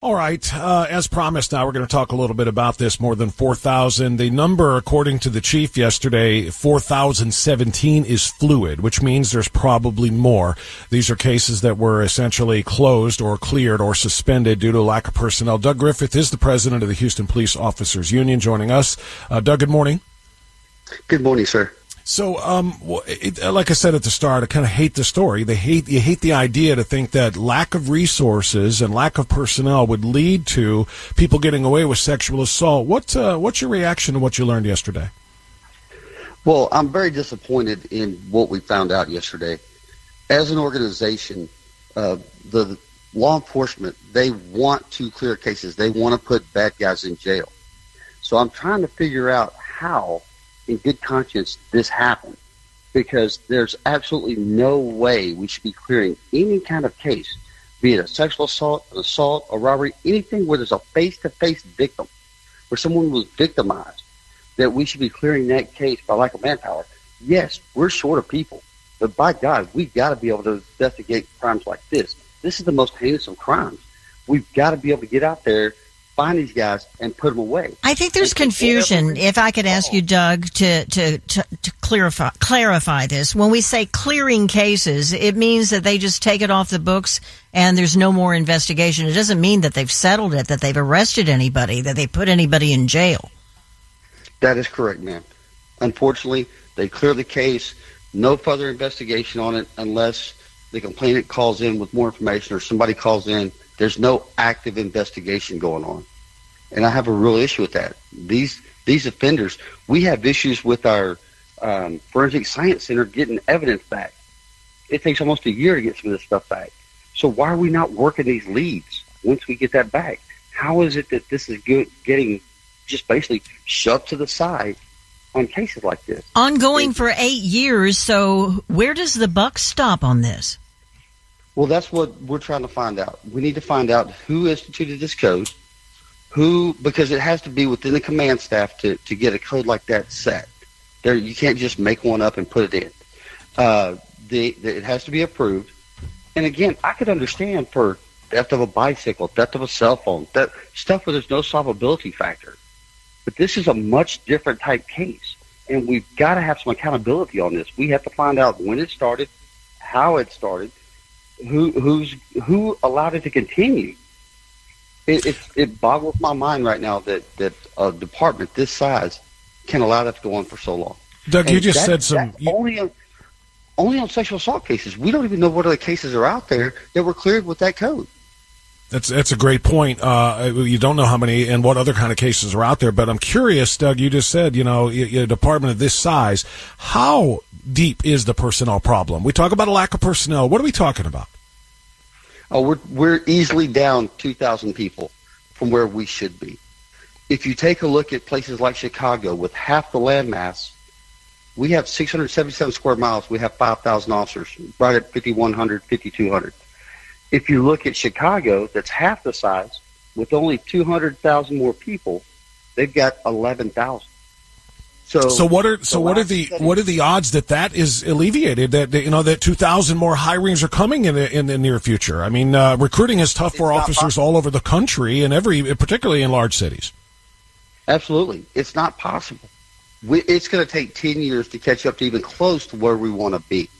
All right. Uh, as promised, now we're going to talk a little bit about this. More than 4,000. The number, according to the chief yesterday, 4,017 is fluid, which means there's probably more. These are cases that were essentially closed or cleared or suspended due to lack of personnel. Doug Griffith is the president of the Houston Police Officers Union joining us. Uh, Doug, good morning. Good morning, sir. So, um, it, like I said at the start, I kind of hate the story. They hate you hate the idea to think that lack of resources and lack of personnel would lead to people getting away with sexual assault. What uh, what's your reaction to what you learned yesterday? Well, I'm very disappointed in what we found out yesterday. As an organization, uh, the law enforcement they want to clear cases. They want to put bad guys in jail. So I'm trying to figure out how in good conscience this happened because there's absolutely no way we should be clearing any kind of case, be it a sexual assault, an assault, a robbery, anything where there's a face-to-face victim, where someone was victimized, that we should be clearing that case by lack of manpower. Yes, we're short of people, but by God, we've got to be able to investigate crimes like this. This is the most heinous of crimes. We've got to be able to get out there find these guys and put them away. I think there's confusion. If I could ask you, Doug, to, to, to, to, clarify, clarify this. When we say clearing cases, it means that they just take it off the books and there's no more investigation. It doesn't mean that they've settled it, that they've arrested anybody, that they put anybody in jail. That is correct, ma'am. Unfortunately, they clear the case, no further investigation on it unless the complainant calls in with more information or somebody calls in there's no active investigation going on. And I have a real issue with that. These these offenders, we have issues with our um, forensic science center getting evidence back. It takes almost a year to get some of this stuff back. So why are we not working these leads once we get that back? How is it that this is good, getting just basically shoved to the side on cases like this? Ongoing for eight years. So where does the buck stop on this? Well, that's what we're trying to find out. We need to find out who instituted this code, who, because it has to be within the command staff to, to get a code like that set. There, you can't just make one up and put it in. Uh, the, the, it has to be approved. And again, I could understand for theft of a bicycle, theft of a cell phone, that stuff where there's no solvability factor. But this is a much different type case, and we've got to have some accountability on this. We have to find out when it started, how it started, who who's who allowed it to continue? It, it, it boggles my mind right now that that a department this size can allow that to go on for so long. Doug, and you just that, said some you, only on, only on sexual assault cases. We don't even know what other cases are out there that were cleared with that code. That's that's a great point. Uh, you don't know how many and what other kind of cases are out there, but I'm curious, Doug. You just said, you know, a department of this size, how deep is the personnel problem? We talk about a lack of personnel. What are we talking about? Oh, we're we're easily down 2,000 people from where we should be. If you take a look at places like Chicago with half the landmass, we have 677 square miles. We have 5,000 officers, right at 5,100, 5,200. If you look at Chicago, that's half the size, with only 200,000 more people, they've got 11,000. So, so what are so what are the what are the odds that that is alleviated? That, that you know that two thousand more hirings are coming in the, in the near future. I mean, uh, recruiting is tough for officers possible. all over the country and every, particularly in large cities. Absolutely, it's not possible. We, it's going to take ten years to catch up to even close to where we want to be.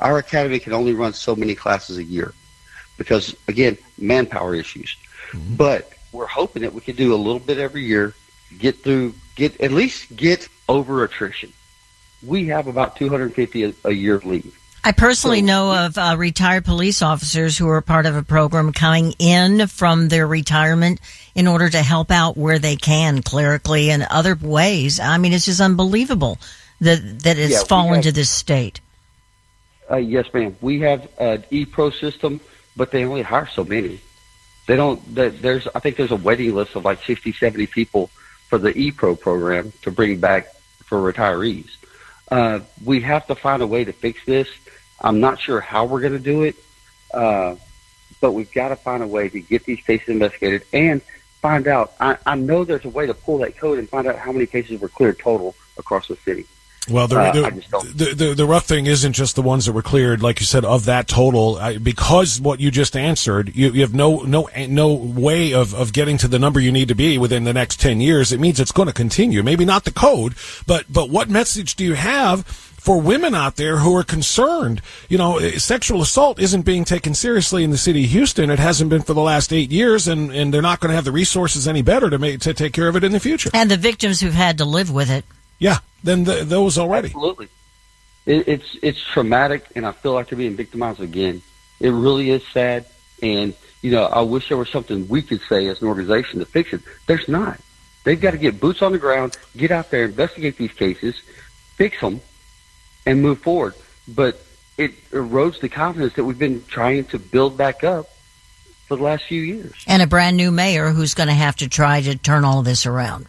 Our academy can only run so many classes a year because, again, manpower issues. Mm-hmm. But we're hoping that we can do a little bit every year, get through, get at least get over attrition. We have about 250 a, a year leave. I personally so, know of uh, retired police officers who are part of a program coming in from their retirement in order to help out where they can clerically and other ways. I mean, it's just unbelievable that that it's yeah, fallen have, to this state. Uh, yes, ma'am. We have an e-pro system, but they only hire so many. They don't. There's I think there's a waiting list of like 60, 70 people for the ePro program to bring back for retirees. Uh, we have to find a way to fix this. I'm not sure how we're going to do it, uh, but we've got to find a way to get these cases investigated and find out. I, I know there's a way to pull that code and find out how many cases were cleared total across the city. Well, the, uh, the, the, the, rough thing isn't just the ones that were cleared, like you said, of that total. I, because what you just answered, you, you have no no no way of, of getting to the number you need to be within the next ten years. It means it's going to continue. Maybe not the code, but but what message do you have? for women out there who are concerned. You know, sexual assault isn't being taken seriously in the city of Houston. It hasn't been for the last eight years, and, and they're not going to have the resources any better to make to take care of it in the future. And the victims who've had to live with it. Yeah, than the, those already. Absolutely. It, it's it's traumatic, and I feel like they're being victimized again. It really is sad, and you know, I wish there was something we could say as an organization to fix it. There's not. They've got to get boots on the ground, get out there, investigate these cases, fix them, and move forward. But it erodes the confidence that we've been trying to build back up for the last few years. And a brand new mayor who's going to have to try to turn all this around.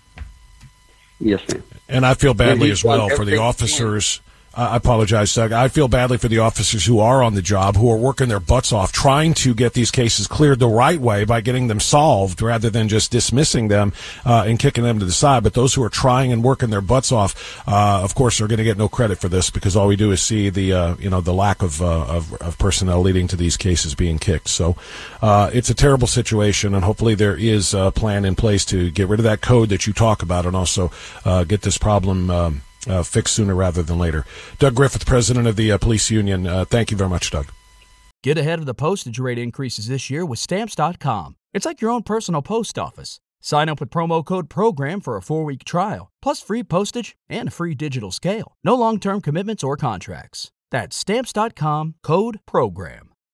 Yes, ma'am. And I feel badly as well for the officers I apologize, Doug. I feel badly for the officers who are on the job, who are working their butts off, trying to get these cases cleared the right way by getting them solved rather than just dismissing them uh, and kicking them to the side. But those who are trying and working their butts off, uh, of course, are going to get no credit for this because all we do is see the uh, you know the lack of, uh, of, of personnel leading to these cases being kicked. So uh, it's a terrible situation, and hopefully there is a plan in place to get rid of that code that you talk about and also uh, get this problem. Um, uh, fixed sooner rather than later. Doug Griffith, president of the uh, police union. Uh, thank you very much, Doug. Get ahead of the postage rate increases this year with stamps.com. It's like your own personal post office. Sign up with promo code PROGRAM for a four week trial, plus free postage and a free digital scale. No long term commitments or contracts. That's stamps.com code PROGRAM.